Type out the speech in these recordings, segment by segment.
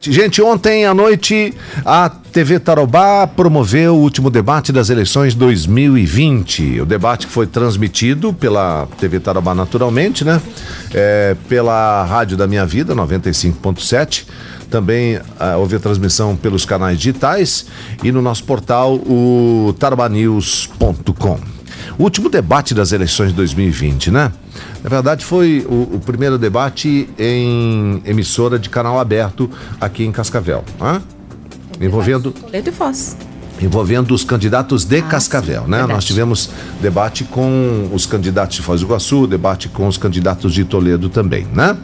Gente, ontem à noite a TV Tarobá promoveu o último debate das eleições 2020. O debate foi transmitido pela TV Tarobá naturalmente, né? É, pela Rádio da Minha Vida, 95.7. Também uh, houve a transmissão pelos canais digitais e no nosso portal, o tarbanews.com. O último debate das eleições de 2020, né? Na verdade, foi o, o primeiro debate em emissora de canal aberto aqui em Cascavel. Né? Envolvendo. Toledo e Foz envolvendo os candidatos de ah, Cascavel, sim, né? Verdade. Nós tivemos debate com os candidatos de Foz do Iguaçu, debate com os candidatos de Toledo também, né?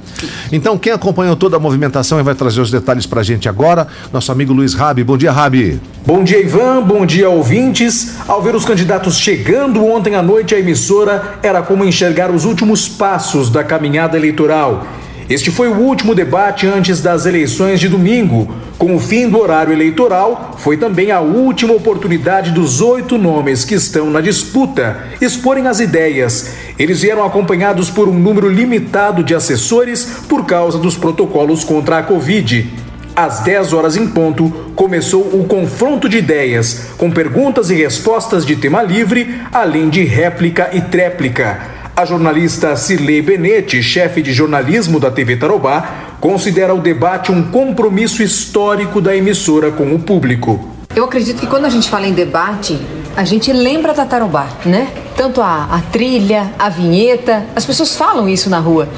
Então, quem acompanhou toda a movimentação e vai trazer os detalhes pra gente agora, nosso amigo Luiz Rabi. Bom dia, Rabi. Bom dia, Ivan. Bom dia, ouvintes. Ao ver os candidatos chegando ontem à noite à emissora, era como enxergar os últimos passos da caminhada eleitoral. Este foi o último debate antes das eleições de domingo. Com o fim do horário eleitoral, foi também a última oportunidade dos oito nomes que estão na disputa exporem as ideias. Eles vieram acompanhados por um número limitado de assessores por causa dos protocolos contra a Covid. Às 10 horas em ponto, começou o confronto de ideias, com perguntas e respostas de tema livre, além de réplica e tréplica. A jornalista Cirlei Benetti, chefe de jornalismo da TV Tarobá, considera o debate um compromisso histórico da emissora com o público. Eu acredito que quando a gente fala em debate, a gente lembra da Tarobá, né? Tanto a, a, trilha, a vinheta, as pessoas falam isso na rua.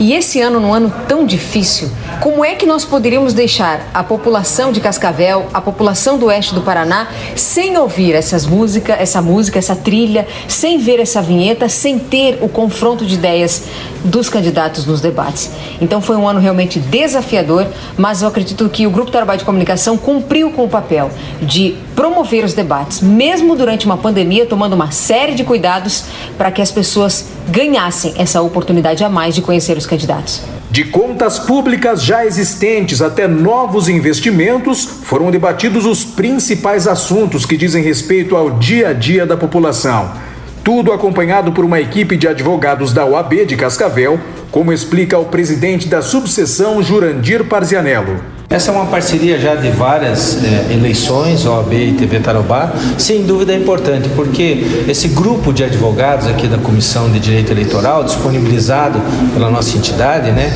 E esse ano, num ano tão difícil, como é que nós poderíamos deixar a população de Cascavel, a população do oeste do Paraná, sem ouvir essas músicas, essa música, essa trilha, sem ver essa vinheta, sem ter o confronto de ideias dos candidatos nos debates? Então foi um ano realmente desafiador, mas eu acredito que o Grupo Trabalho de Comunicação cumpriu com o papel de promover os debates, mesmo durante uma pandemia, tomando uma série de cuidados para que as pessoas ganhassem essa oportunidade a mais de conhecer os candidatos. De contas públicas já existentes até novos investimentos, foram debatidos os principais assuntos que dizem respeito ao dia a dia da população. Tudo acompanhado por uma equipe de advogados da OAB de Cascavel, como explica o presidente da subseção Jurandir Parzianello. Essa é uma parceria já de várias é, eleições, OAB e TV Tarobá, sem dúvida é importante, porque esse grupo de advogados aqui da Comissão de Direito Eleitoral, disponibilizado pela nossa entidade, né,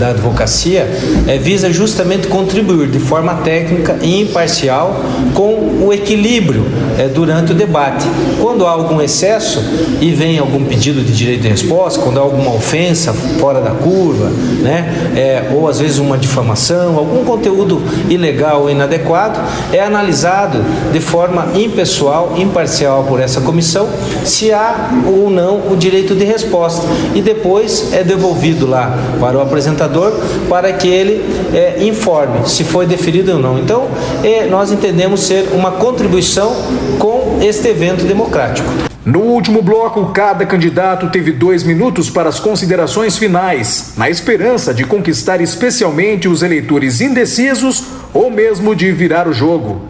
da advocacia, é, visa justamente contribuir de forma técnica e imparcial com o equilíbrio é, durante o debate. Quando há algum excesso e vem algum pedido de direito de resposta, quando há alguma ofensa fora da curva, né, é, ou às vezes uma difamação, algum conteúdo ilegal ou inadequado, é analisado de forma impessoal, imparcial por essa comissão, se há ou não o direito de resposta. E depois é devolvido lá para o apresentador para que ele é, informe se foi deferido ou não. Então, é, nós entendemos ser uma contribuição com este evento democrático. No último bloco, cada candidato teve dois minutos para as considerações finais, na esperança de conquistar especialmente os eleitores indecisos ou mesmo de virar o jogo.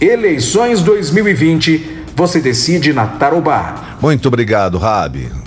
Eleições 2020, você decide na Tarobá. Muito obrigado, Rabi.